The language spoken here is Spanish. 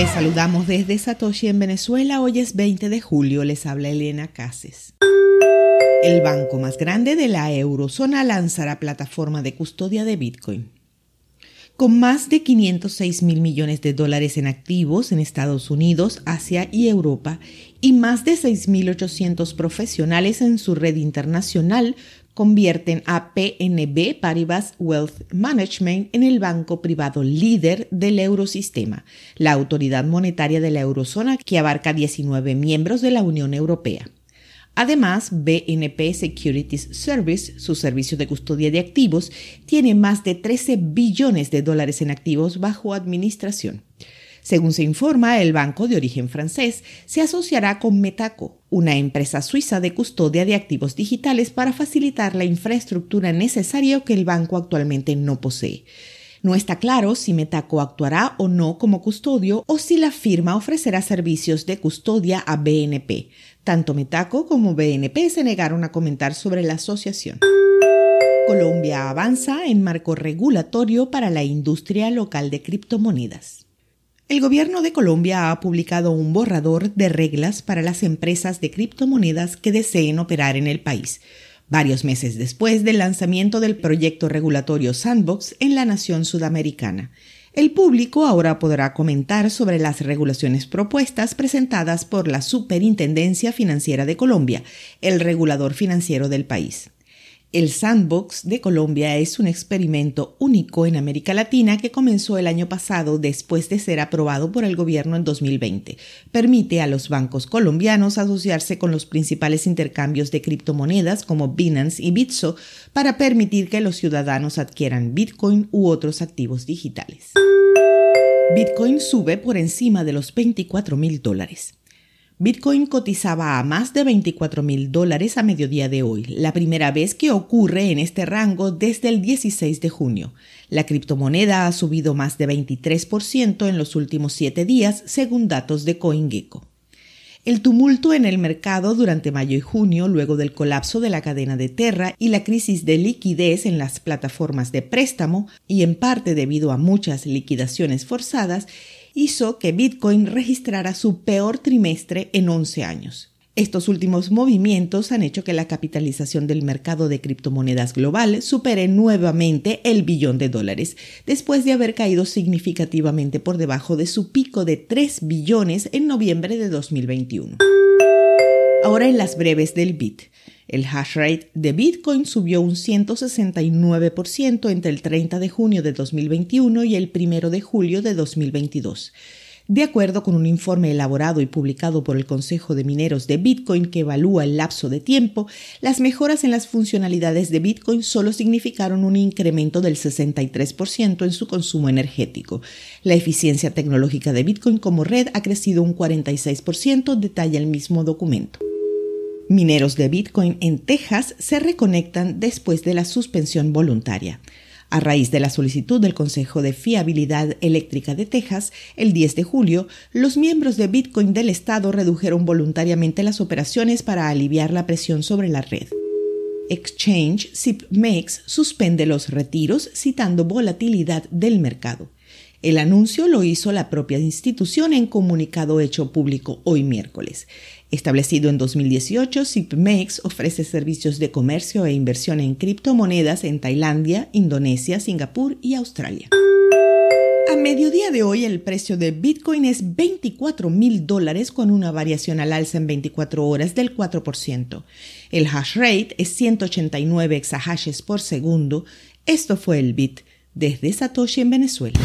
Les saludamos desde Satoshi en Venezuela. Hoy es 20 de julio. Les habla Elena Cases. El banco más grande de la eurozona lanzará plataforma de custodia de Bitcoin. Con más de 506 mil millones de dólares en activos en Estados Unidos, Asia y Europa, y más de 6.800 profesionales en su red internacional, convierten a PNB Paribas Wealth Management en el banco privado líder del eurosistema, la autoridad monetaria de la eurozona que abarca 19 miembros de la Unión Europea. Además, BNP Securities Service, su servicio de custodia de activos, tiene más de 13 billones de dólares en activos bajo administración. Según se informa, el banco de origen francés se asociará con Metaco, una empresa suiza de custodia de activos digitales para facilitar la infraestructura necesaria que el banco actualmente no posee. No está claro si Metaco actuará o no como custodio o si la firma ofrecerá servicios de custodia a BNP. Tanto Metaco como BNP se negaron a comentar sobre la asociación. Colombia avanza en marco regulatorio para la industria local de criptomonedas. El gobierno de Colombia ha publicado un borrador de reglas para las empresas de criptomonedas que deseen operar en el país varios meses después del lanzamiento del proyecto regulatorio Sandbox en la nación sudamericana. El público ahora podrá comentar sobre las regulaciones propuestas presentadas por la Superintendencia Financiera de Colombia, el regulador financiero del país. El Sandbox de Colombia es un experimento único en América Latina que comenzó el año pasado después de ser aprobado por el gobierno en 2020. Permite a los bancos colombianos asociarse con los principales intercambios de criptomonedas como Binance y Bitso para permitir que los ciudadanos adquieran Bitcoin u otros activos digitales. Bitcoin sube por encima de los 24 mil dólares. Bitcoin cotizaba a más de 24 mil dólares a mediodía de hoy, la primera vez que ocurre en este rango desde el 16 de junio. La criptomoneda ha subido más de 23% en los últimos siete días, según datos de CoinGecko. El tumulto en el mercado durante mayo y junio, luego del colapso de la cadena de Terra y la crisis de liquidez en las plataformas de préstamo, y en parte debido a muchas liquidaciones forzadas, hizo que Bitcoin registrara su peor trimestre en 11 años. Estos últimos movimientos han hecho que la capitalización del mercado de criptomonedas global supere nuevamente el billón de dólares, después de haber caído significativamente por debajo de su pico de 3 billones en noviembre de 2021. Ahora en las breves del Bit. El hash rate de Bitcoin subió un 169% entre el 30 de junio de 2021 y el 1 de julio de 2022. De acuerdo con un informe elaborado y publicado por el Consejo de Mineros de Bitcoin que evalúa el lapso de tiempo, las mejoras en las funcionalidades de Bitcoin solo significaron un incremento del 63% en su consumo energético. La eficiencia tecnológica de Bitcoin como red ha crecido un 46%, detalla el mismo documento. Mineros de Bitcoin en Texas se reconectan después de la suspensión voluntaria. A raíz de la solicitud del Consejo de Fiabilidad Eléctrica de Texas, el 10 de julio, los miembros de Bitcoin del Estado redujeron voluntariamente las operaciones para aliviar la presión sobre la red. Exchange SIPMEX suspende los retiros citando volatilidad del mercado. El anuncio lo hizo la propia institución en comunicado hecho público hoy miércoles. Establecido en 2018, SIPMEX ofrece servicios de comercio e inversión en criptomonedas en Tailandia, Indonesia, Singapur y Australia. A mediodía de hoy el precio de Bitcoin es 24 mil dólares con una variación al alza en 24 horas del 4%. El hash rate es 189 exahashes por segundo. Esto fue el Bit desde Satoshi en Venezuela.